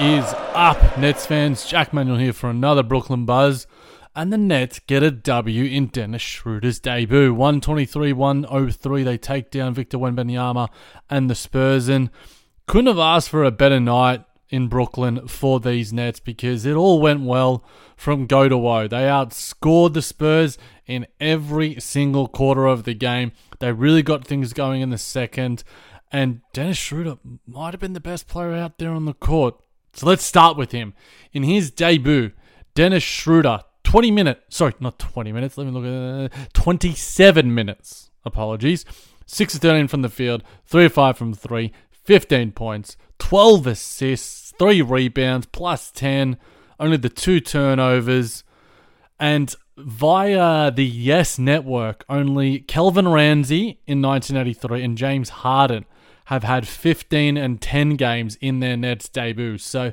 is up, Nets fans? Jac Manuell here for another Brooklyn Buzz. And the Nets get a W in Dennis Schroeder's debut. 123 103. They take down Victor Wembanyama and the Spurs. And couldn't have asked for a better night in Brooklyn for these Nets because it all went well from go to woe. They outscored the Spurs in every single quarter of the game. They really got things going in the second. And Dennis Schroeder might have been the best player out there on the court. So let's start with him. In his debut, Dennis Schroeder, 20 minutes, sorry, not 20 minutes, let me look at uh, 27 minutes, apologies. 6 of 13 from the field, 3 of 5 from 3, 15 points, 12 assists, 3 rebounds, plus 10, only the 2 turnovers. And via the Yes Network, only Kelvin Ransey in 1983 and James Harden have had 15 and 10 games in their Nets debut. So,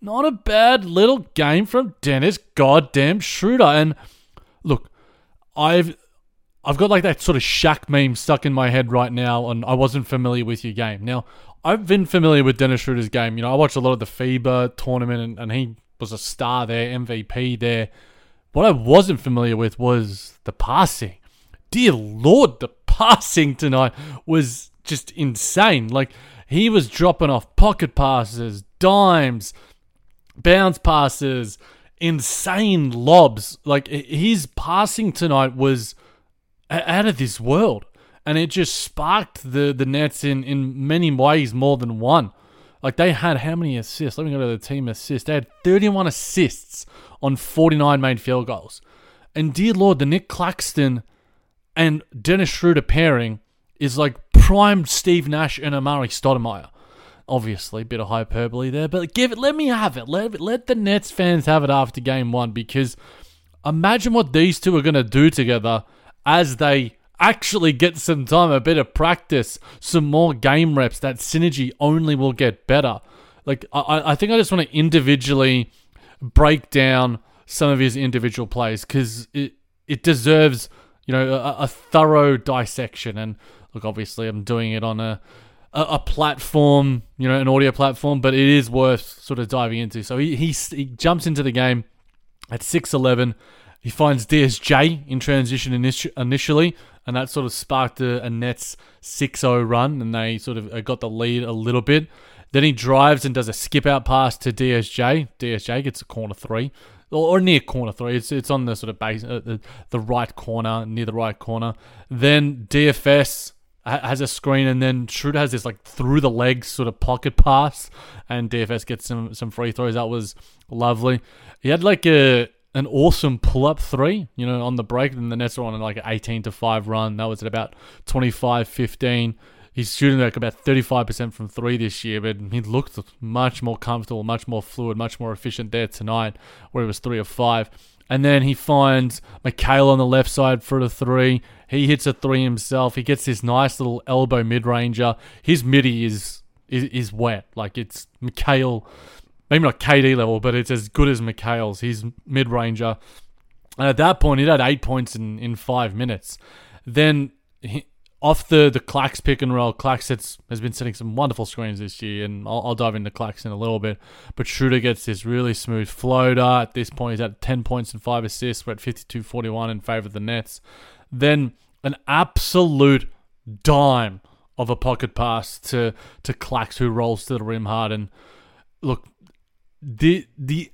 not a bad little game from Dennis goddamn Schroeder. And look, I've I've got like that sort of Shaq meme stuck in my head right now, and I wasn't familiar with your game. Now, I've been familiar with Dennis Schroeder's game. You know, I watched a lot of the FIBA tournament, and, and he was a star there, MVP there. What I wasn't familiar with was the passing. Dear Lord, the passing tonight was just insane. Like he was dropping off pocket passes, dimes, bounce passes, insane lobs. Like his passing tonight was out of this world, and it just sparked the the Nets in in many ways more than one. Like they had how many assists? Let me go to the team assists. They had 31 assists on 49 made field goals. And dear Lord, the Nick Claxton and Dennis Schroeder pairing is like prime Steve Nash and Amar'e Stoudemire. Obviously, a bit of hyperbole there, but give it. Let me have it. Let let the Nets fans have it after game one because imagine what these two are to do together as they actually get some time, a bit of practice, some more game reps. That synergy only will get better. Like I, I think I just want to individually break down some of his individual plays because it it deserves you know a, a thorough dissection and Look, obviously, I'm doing it on a, a, a platform, you know, an audio platform, but it is worth sort of diving into. So he he, he jumps into the game at six eleven. He finds DSJ in transition initially, and that sort of sparked a, a Nets 6-0 run, and they sort of uh, got the lead a little bit. Then he drives and does a skip out pass to DSJ. DSJ gets a corner three, or, near corner three. It's it's on the sort of base, uh, the, the right corner, near the right corner. Then DFS has a screen, and then Schroeder has this like through the legs sort of pocket pass, and DFS gets some some free throws. That was lovely. He had like a an awesome pull up three, you know, on the break, and the Nets are on like an 18 to 5 run. That was at about 25 15. He's shooting like about 35% from three this year, but he looked much more comfortable, much more fluid, much more efficient there tonight, where it was three or five. And then he finds Mikal on the left side for the three. He hits a three himself. He gets this nice little elbow mid ranger. His midi is, is is wet. Like it's Mikal, maybe not KD level, but it's as good as Mikal's. He's mid ranger. And at that point, he had eight points in, in five minutes. Then he, off the the Clax pick and roll, Clax has, has been setting some wonderful screens this year, and I'll, I'll dive into Clax in a little bit. But Schroeder gets this really smooth floater. At this point, he's at 10 points and 5 assists. We're at 52 41 in favor of the Nets. Then an absolute dime of a pocket pass to, to Clax, who rolls to the rim hard. And look, the the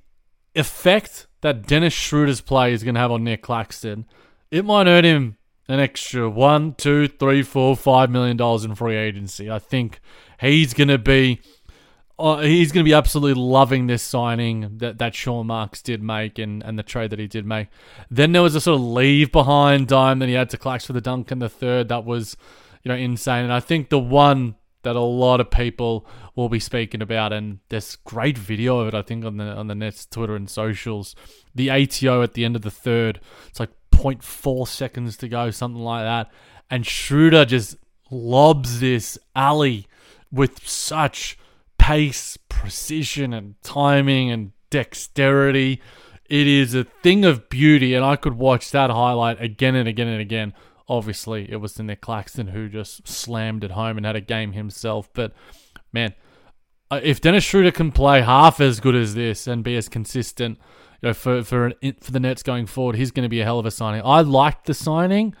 effect that Dennis Schroeder's play is going to have on Nick Claxton, it might earn him an extra one, two, three, four, five million dollars in free agency. I think he's gonna be uh, he's gonna be absolutely loving this signing that, that Sean Marks did make and, and the trade that he did make. Then there was a sort of leave behind dime that he had to Clax for the dunk in the third. That was, you know, insane. And I think the one that a lot of people will be speaking about, and there's great video of it, I think, on the on the Nets Twitter and socials. The ATO at the end of the third. It's like 0.4 seconds to go, something like that. And Schroeder just lobs this alley with such pace, precision, and timing and dexterity. It is a thing of beauty, and I could watch that highlight again and again and again. Obviously, it was the Nick Claxton who just slammed it home and had a game himself. But man, uh, if Dennis Schroeder can play half as good as this and be as consistent you know, for for for the Nets going forward, he's going to be a hell of a signing. I liked the signing.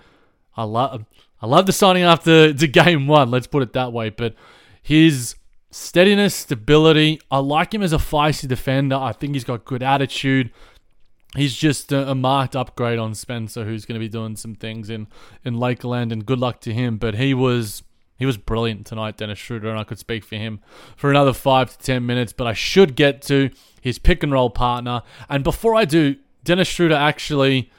I love I love the signing after the game one. Let's put it that way. But his steadiness, stability. I like him as a feisty defender. I think he's got good attitude. He's just a, a marked upgrade on Spencer, who's going to be doing some things in in Lakeland, and good luck to him. But he was he was brilliant tonight, Dennis Schroeder, and I could speak for him for another five to ten minutes. But I should get to his pick and roll partner. And before I do, Dennis Schroeder actually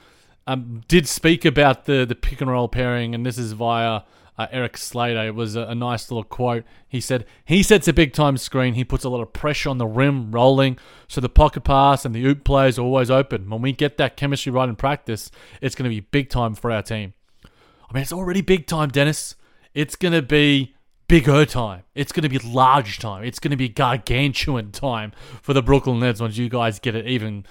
um, did speak about the the pick and roll pairing, and this is via uh, Erik Slater. It was a, a, nice little quote. He said, He sets a big time screen. He puts a lot of pressure on the rim rolling, so the pocket pass and the oop plays are always open. When we get that chemistry right in practice, it's going to be big time for our team. I mean, it's already big time, Dennis. It's going to be bigger time. It's going to be large time. It's going to be gargantuan time for the Brooklyn Nets once you guys get it even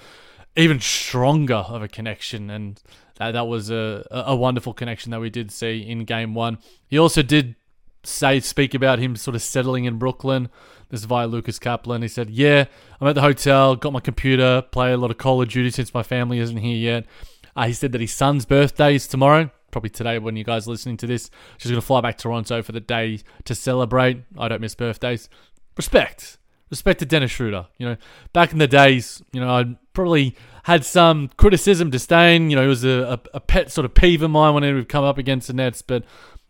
even stronger of a connection and that, that was a, a wonderful connection that we did see in game one. He also did say speak about him sort of settling in Brooklyn. This is via Lucas Kaplan. He said, "Yeah, I'm at the hotel, got my computer, play a lot of Call of Duty since my family isn't here yet." Uh, he said that his son's birthday is tomorrow probably today when you guys are listening to this. She's going to fly back to Toronto for the day to celebrate. I don't miss birthdays. Respect. Respect to Dennis Schroeder. You know, back in the days, you know, I probably had some criticism, disdain. You know, it was a, a, a pet sort of peeve of mine whenever we've come up against the Nets, but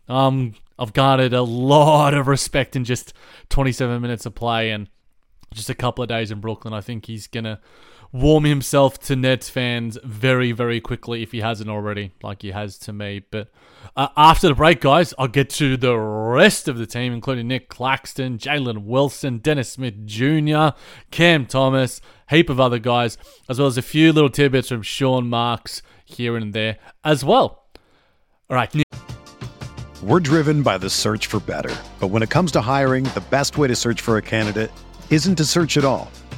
um, I've garnered a lot of respect in just 27 minutes of play and just a couple of days in Brooklyn. I think he's going to warm himself to Nets fans very, very quickly if he hasn't already, like he has to me. But uh, after the break, guys, I'll get to the rest of the team, including Nick Claxton, Jalen Wilson, Dennis Smith Jr., Cam Thomas, heap of other guys, as well as a few little tidbits from Sean Marks here and there as well. All right. We're driven by the search for better. But when it comes to hiring, the best way to search for a candidate isn't to search at all.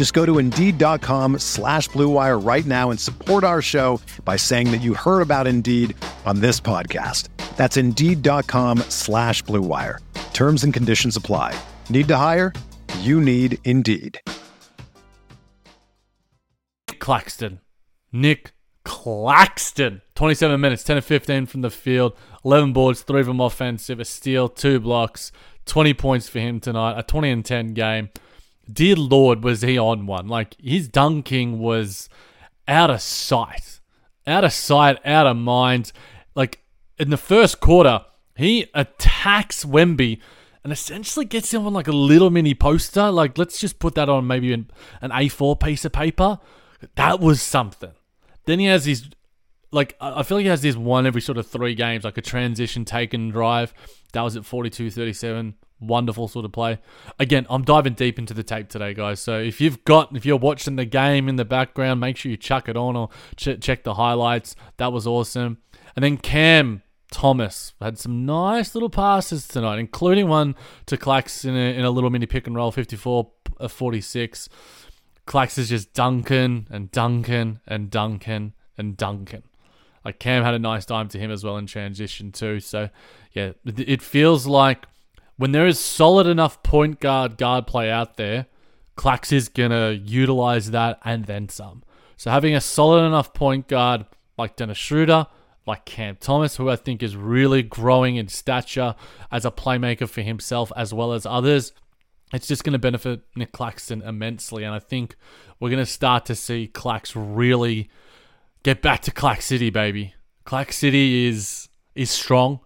Just go to Indeed.com slash BlueWire right now and support our show by saying that you heard about Indeed on this podcast. That's Indeed.com slash BlueWire. Terms and conditions apply. Need to hire? You need Indeed. Claxton. Nick Claxton. 27 minutes, 10 to 15 from the field, 11 boards, 3 of them offensive, a steal, 2 blocks, 20 points for him tonight, a 20 and 10 game. Dear Lord, was he on one. Like, his dunking was out of sight. Out of sight, out of mind. Like, in the first quarter, He attacks Wemby and essentially gets him on like a little mini poster. Like, let's just put that on maybe an, an A4 piece of paper. That was something. Then he has his, like, I feel like he has this one every sort of three games, like a transition take and drive. That was at 42 37. Wonderful sort of play. Again, I'm diving deep into the tape today, guys. So if you've got, if you're watching the game in the background, make sure you chuck it on or ch- check the highlights. That was awesome. And then Cam Thomas had some nice little passes tonight, including one to Clax in a, in a little mini pick and roll, 54 uh, 46. Clax is just Duncan and Duncan and Duncan and Duncan. Like Cam had a nice time to him as well in transition too. So yeah, it feels like when there is solid enough point guard guard play out there, Clax is gonna utilize that and then some. So having a solid enough point guard like Dennis Schroeder like Cam Thomas, who I think is really growing in stature as a playmaker for himself as well as others. It's just going to benefit Nick Claxton immensely, and I think we're going to start to see Clax really get back to Clax City, baby. Clax City is is strong.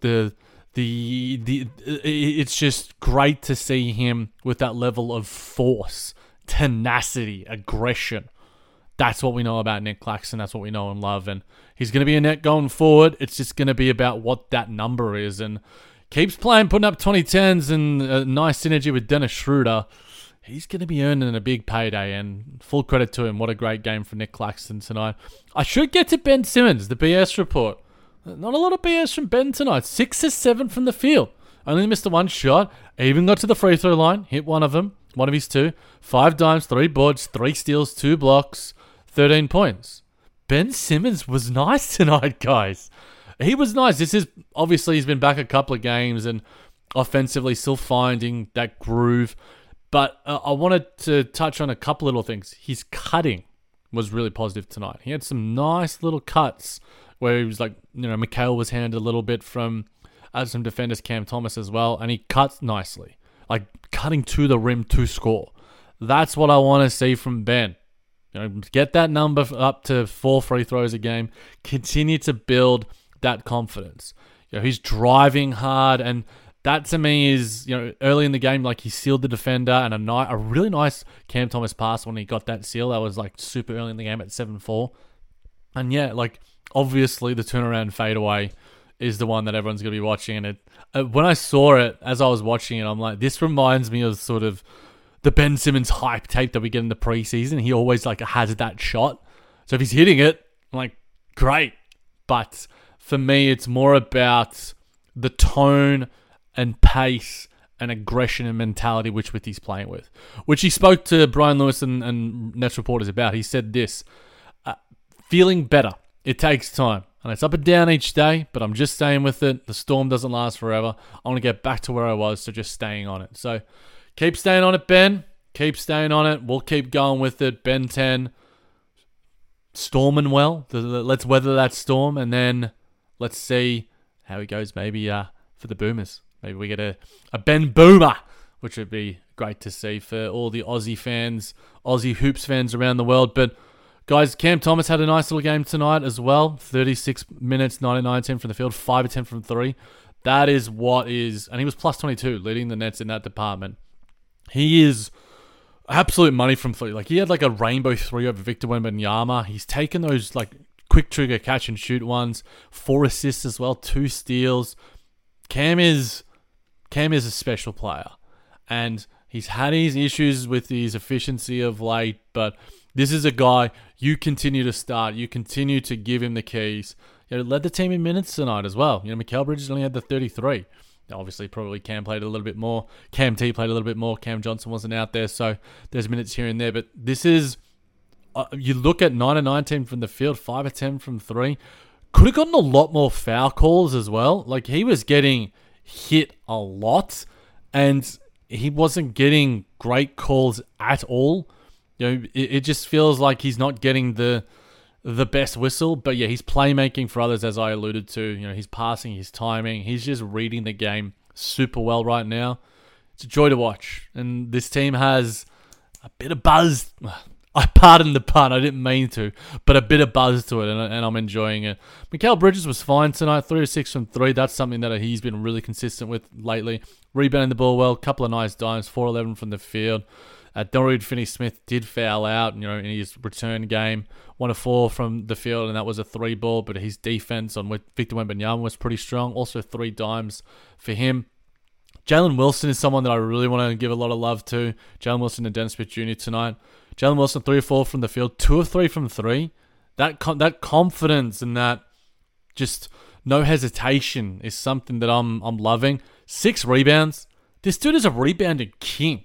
The the the it's just great to see him with that level of force, tenacity, aggression. That's what we know about Nick Claxton. That's what we know and love. And he's going to be a net going forward. It's just going to be about what that number is. And keeps playing, putting up 2010s and a nice synergy with Dennis Schroeder. He's going to be earning a big payday. And full credit to him. What a great game for Nick Claxton tonight. I should get to Ben Simmons, the BS report. Not a lot of BS from Ben tonight. Six or seven from the field. Only missed the one shot. Even got to the free throw line. Hit one of them. One of his two. Five dimes, three boards, three steals, two blocks. 13 points. Ben Simmons was nice tonight, guys. He was nice. This is obviously he's been back a couple of games and offensively still finding that groove. But uh, I wanted to touch on a couple little things. His cutting was really positive tonight. He had some nice little cuts where he was like, you know, Mikal was handed a little bit from uh, some defenders, Cam Thomas as well, and he cuts nicely, like cutting to the rim to score. That's what I want to see from Ben. You know, get that number up to four free throws a game. Continue to build that confidence. You know, he's driving hard, and that to me is you know early in the game, like he sealed the defender and a ni- a really nice Cam Thomas pass when he got that seal. That was like super early in the game at seven four, and yeah, like obviously the turnaround fadeaway is the one that everyone's gonna be watching. And it uh, when I saw it as I was watching it, I'm like, this reminds me of sort of the Ben Simmons hype tape that we get in the preseason. He always like has that shot. So if he's hitting it, I'm like, great. But for me, it's more about the tone and pace and aggression and mentality which with he's playing with, which he spoke to Brian Lewis and, and Nets reporters about. He said this: feeling better. It takes time. And it's up and down each day, but I'm just staying with it. The storm doesn't last forever. I want to get back to where I was, so just staying on it. So Keep staying on it, Ben. Keep staying on it. We'll keep going with it. Ben 10. Storming well. Let's weather that storm and then let's see how he goes maybe uh, for the Boomers. Maybe we get a, a Ben Boomer, which would be great to see for all the Aussie fans, Aussie Hoops fans around the world. But guys, Cam Thomas had a nice little game tonight as well. 36 minutes, 99 10 from the field, 5 of 10 from 3. That is what is, and he was plus 22, leading the Nets in that department. He is absolute money from three. Like he had like a rainbow three over Victor Wembanyama. He's taken those like quick trigger catch and shoot ones, four assists as well, two steals. Cam is Cam is a special player, and he's had his issues with his efficiency of late, but this is a guy you continue to start. You continue to give him the keys. You know, led the team in minutes tonight as well. You know, Mikal Bridges only had the 33 obviously probably Cam played a little bit more. Cam T played a little bit more. Cam Johnson wasn't out there, so there's minutes here and there. But this is, uh, you look at 9 and 19 from the field, 5 or 10 from 3. Could have gotten a lot more foul calls as well. Like he was getting hit a lot and he wasn't getting great calls at all. You know, it, it just feels like he's not getting the the best whistle, but yeah, he's playmaking for others, as I alluded to. You know, he's passing, his timing, he's just reading the game super well right now. It's a joy to watch, and this team has a bit of buzz, I pardon the pun. I didn't mean to, but a bit of buzz to it, and, and I'm enjoying it. Mikal Bridges was fine tonight, three or six from three. That's something that he's been really consistent with lately. Rebounding the ball well, couple of nice dimes, four eleven from the field. Uh, Finney-Smith did foul out, you know, in his return game, one of four from the field, and that was a three ball. But his defense on Victor Wembanyama was pretty strong. Also three dimes for him. Jalen Wilson is someone that I really want to give a lot of love to. Jalen Wilson and Dennis Smith Jr. tonight. Jalen Wilson three or four from the field, two of three from three. That that confidence and that just no hesitation is something that I'm I'm loving. Six rebounds. This dude is a rebounding king.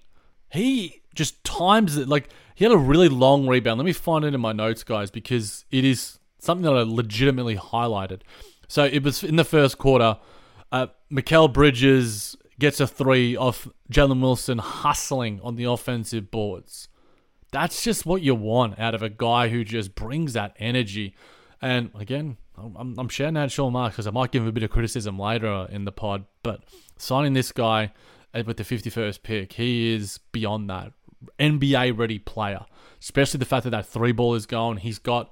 He just times it like he had a really long rebound. Let me find it in my notes, guys, because it is something that I legitimately highlighted. So it was in the first quarter. Uh, Mikal Bridges gets a three off Jalen Wilson hustling on the offensive boards. That's just what you want out of a guy who just brings that energy. And again, I'm, I'm sharing that Sean Marks because I might give him a bit of criticism later in the pod. But signing this guy with the 51st pick, he is beyond that. NBA ready player, especially the fact that that three ball is gone. He's got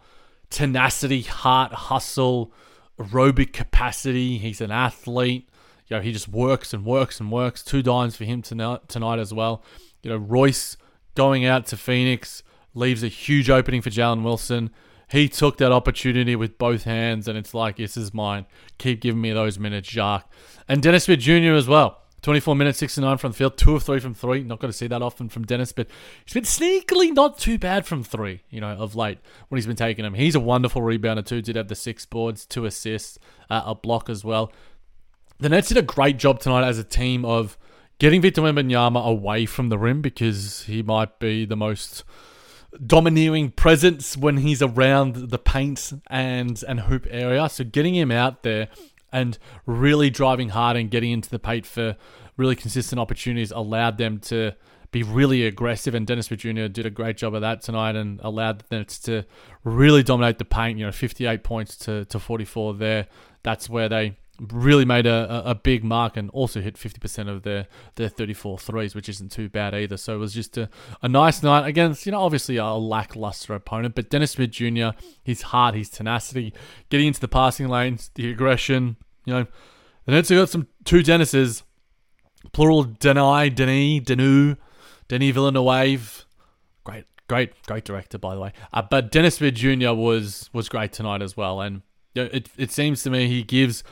tenacity, heart, hustle, aerobic capacity. He's an athlete. You know, he just works and works and works. Two dimes for him tonight, tonight as well. You know, Royce going out to Phoenix leaves a huge opening for Jalen Wilson. He took that opportunity with both hands, and it's like, this is mine. Keep giving me those minutes, Jacque. And Dennis Smith Jr. as well. 24 minutes, 69 from the field, two of three from three. Not going to see that often from Dennis, but he's been sneakily not too bad from three, you know, of late when he's been taking them. He's a wonderful rebounder too. Did have the six boards, two assists, uh, a block as well. The Nets did a great job tonight as a team of getting Victor Wembanyama away from the rim because he might be the most domineering presence when he's around the paint and and hoop area. So getting him out there and really driving hard and getting into the paint for really consistent opportunities allowed them to be really aggressive. And Dennis Jr. did a great job of that tonight and allowed them to really dominate the paint. You know, 58 points to, to 44 there. That's where they really made a, a big mark and also hit 50% of their, their 34 threes, which isn't too bad either. So it was just a, a nice night against, you know, obviously a lackluster opponent. But Dennis Smith Jr., his heart, his tenacity, getting into the passing lanes, the aggression, you know, the Nets have got some two Dennises, plural Denai, Denis, Denu, Denis Villeneuve. Great, great, great director, by the way. Uh, but Dennis Smith Jr. was was great tonight as well, and it it seems to me he gives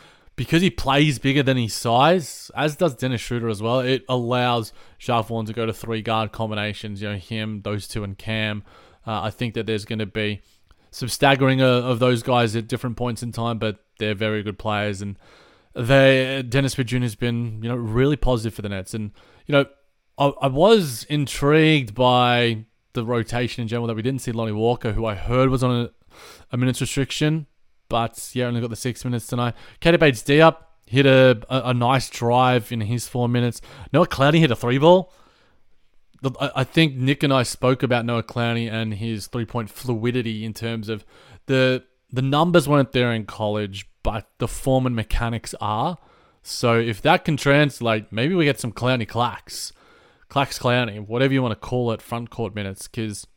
because he plays bigger than his size, as does Dennis Schroeder as well. It allows Vaughn to go to three guard combinations. You know, him, those two, and Cam. Uh, I think that there's going to be some staggering of, of those guys at different points in time, but they're very good players, and they Dennis Jr. has been you know really positive for the Nets, and you know I, I was intrigued by the rotation in general that we didn't see Lonnie Walker, who I heard was on a, a minutes restriction, but yeah, only got the six minutes tonight. Keita Bates-Diop hit a, a, a nice drive in his four minutes. Noah Clowney hit a three ball. I think Nick and I spoke about Noah Clowney and his three point fluidity in terms of the the numbers weren't there in college, but the form and mechanics are. So if that can translate, maybe we get some Clowney Clax, Clax Clowney, whatever you want to call it, front court minutes, because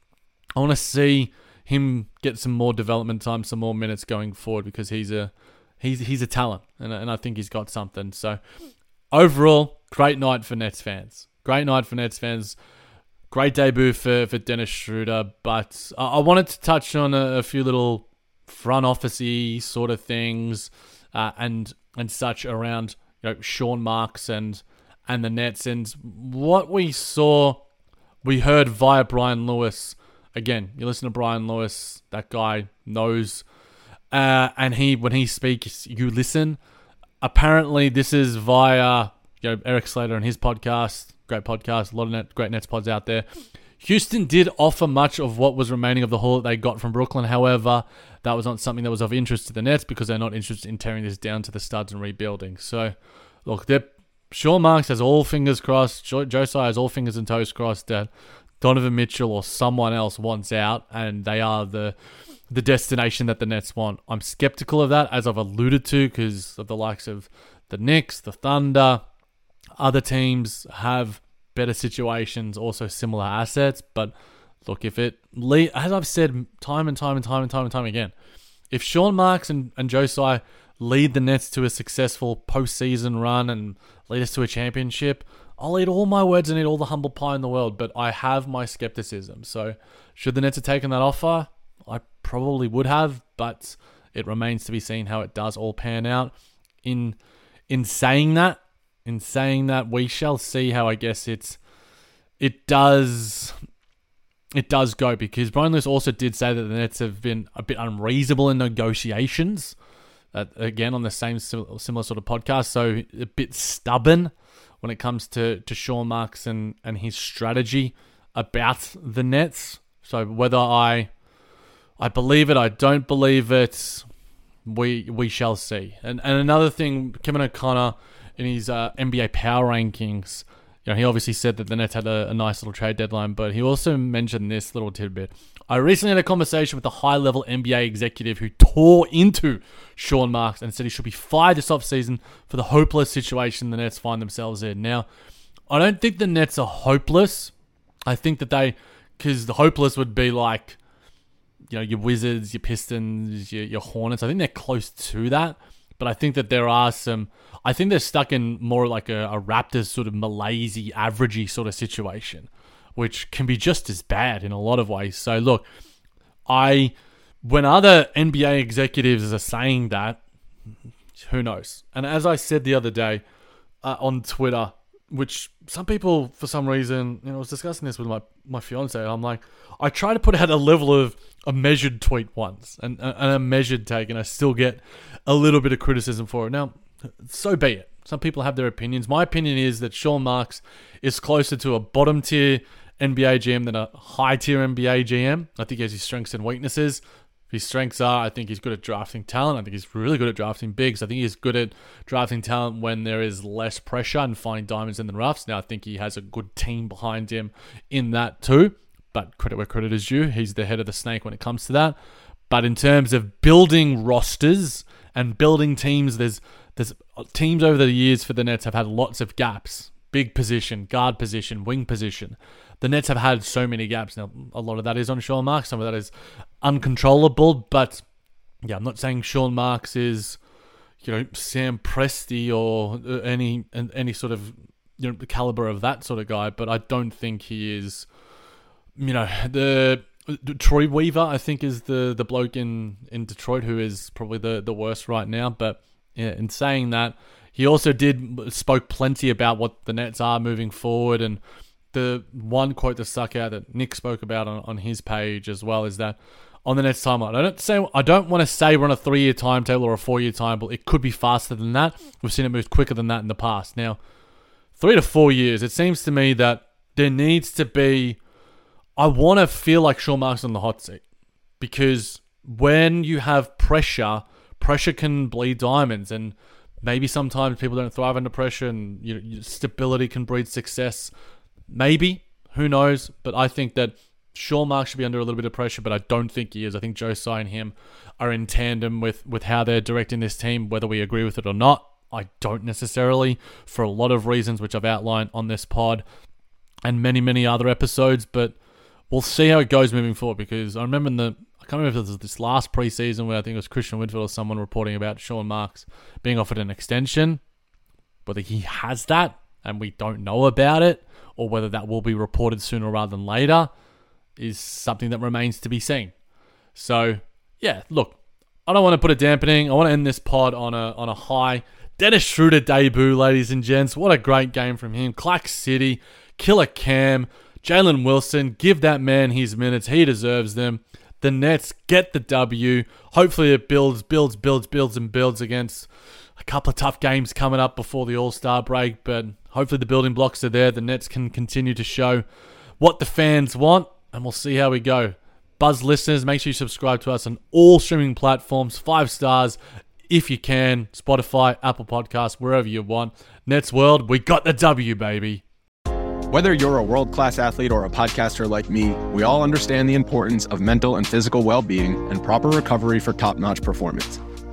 I want to see him get some more development time, some more minutes going forward, because he's a he's he's a talent, and and I think he's got something. So overall, great night for Nets fans. Great night for Nets fans. Great debut for, for Dennis Schroeder, but I wanted to touch on a, a few little front officey sort of things uh, and and such around you know Sean Marks and and the Nets and what we saw, we heard via Brian Lewis. Again, you listen to Brian Lewis, that guy knows, uh, and he when he speaks, you listen. Apparently, this is via you know Erik Slater and his podcast, great podcast, a lot of net, great Nets pods out there. Houston did offer much of what was remaining of the haul that they got from Brooklyn. However, that was not something that was of interest to the Nets because they're not interested in tearing this down to the studs and rebuilding. So, look, they're, Sean Marks has all fingers crossed. Joe Tsai has all fingers and toes crossed that Donovan Mitchell or someone else wants out, and they are the the destination that the Nets want. I'm skeptical of that, as I've alluded to, because of the likes of the Knicks, the Thunder, other teams have better situations, also similar assets. But look, if it, as I've said time and time and time and time and time again, if Sean Marks and, and Joe Tsai lead the Nets to a successful postseason run and lead us to a championship, I'll eat all my words and eat all the humble pie in the world, but I have my skepticism. So, should the Nets have taken that offer? I probably would have, but it remains to be seen how it does all pan out. In in saying that, in saying that, we shall see how I guess it's it does it does go because Brian Lewis also did say that the Nets have been a bit unreasonable in negotiations. Uh, again, on the same similar sort of podcast, so a bit stubborn when it comes to to Sean Marks and and his strategy about the Nets. So whether I I believe it, I don't believe it, we we shall see. And and another thing, Kevin O'Connor in his uh, NBA power rankings, you know, he obviously said that the Nets had a, a nice little trade deadline, but he also mentioned this little tidbit. I recently had a conversation with a high level NBA executive who tore into Sean Marks and said he should be fired this offseason for the hopeless situation the Nets find themselves in. Now, I don't think the Nets are hopeless. I think that they, because the hopeless would be like, you know, your Wizards, your Pistons, your, your Hornets. I think they're close to that. But I think that there are some. I think they're stuck in more like a, a Raptors sort of Malaise, averagey sort of situation which can be just as bad in a lot of ways. So look, I when other NBA executives are saying that, who knows? And as I said the other day uh, on Twitter, which some people for some reason, you know, I was discussing this with my my fiance. I'm like, I try to put out a level of a measured tweet once and, and a measured take, and I still get a little bit of criticism for it. Now, so be it. Some people have their opinions. My opinion is that Sean Marks is closer to a bottom tier NBA GM than a high tier NBA GM. I think he has his strengths and weaknesses. His strengths are, I think he's good at drafting talent. I think he's really good at drafting bigs. I think he's good at drafting talent when there is less pressure and finding diamonds in the roughs. Now, I think he has a good team behind him in that too. But credit where credit is due. He's the head of the snake when it comes to that. But in terms of building rosters and building teams, there's there's teams over the years for the Nets have had lots of gaps. Big position, guard position, wing position the Nets have had so many gaps. Now, a lot of that is on Sean Marks, some of that is uncontrollable. But yeah, I'm not saying Sean Marks is, you know, Sam Presti or uh, any any sort of you know the caliber of that sort of guy. But I don't think he is, you know, the. Troy Weaver, I think, is the, the bloke in, in Detroit who is probably the, the worst right now. But yeah, in saying that, he also did spoke plenty about what the Nets are moving forward and the one quote that stuck out that Nick spoke about on, on his page as well is that on the next timeline. I don't say I don't want to say we're on a three year timetable or a four year timetable. But it could be faster than that. We've seen it move quicker than that in the past. Now, three to four years. It seems to me that there needs to be. I want to feel like Sean Marks on the hot seat because when you have pressure, pressure can bleed diamonds, and maybe sometimes people don't thrive under pressure, and you know, stability can breed success. Maybe. Who knows? But I think that Sean Mark should be under a little bit of pressure, but I don't think he is. I think Joe Tsai and him are in tandem with, with how they're directing this team, whether we agree with it or not. I don't necessarily, for a lot of reasons which I've outlined on this pod and many, many other episodes, but we'll see how it goes moving forward because I remember in the I can't remember if it was this last preseason where I think it was Kristian Winfield or someone reporting about Sean Marks being offered an extension. Whether he has that and we don't know about it, or whether that will be reported sooner rather than later is something that remains to be seen. So, yeah, look, I don't want to put a dampening. I want to end this pod on a on a high. Dennis Schroeder debut, ladies and gents. What a great game from him. Clax City, killer Cam, Jalen Wilson. Give that man his minutes. He deserves them. The Nets get the W. Hopefully, it builds, builds, builds, builds, and builds against a couple of tough games coming up before the All Star break. But hopefully the building blocks are there. The Nets can continue to show what the fans want, and we'll see how we go. Buzz listeners, make sure you subscribe to us on all streaming platforms, five stars if you can. Spotify, Apple Podcasts, wherever you want. Nets World, we got the W, baby. Whether you're a world class athlete or a podcaster like me, we all understand the importance of mental and physical well being and proper recovery for top notch performance.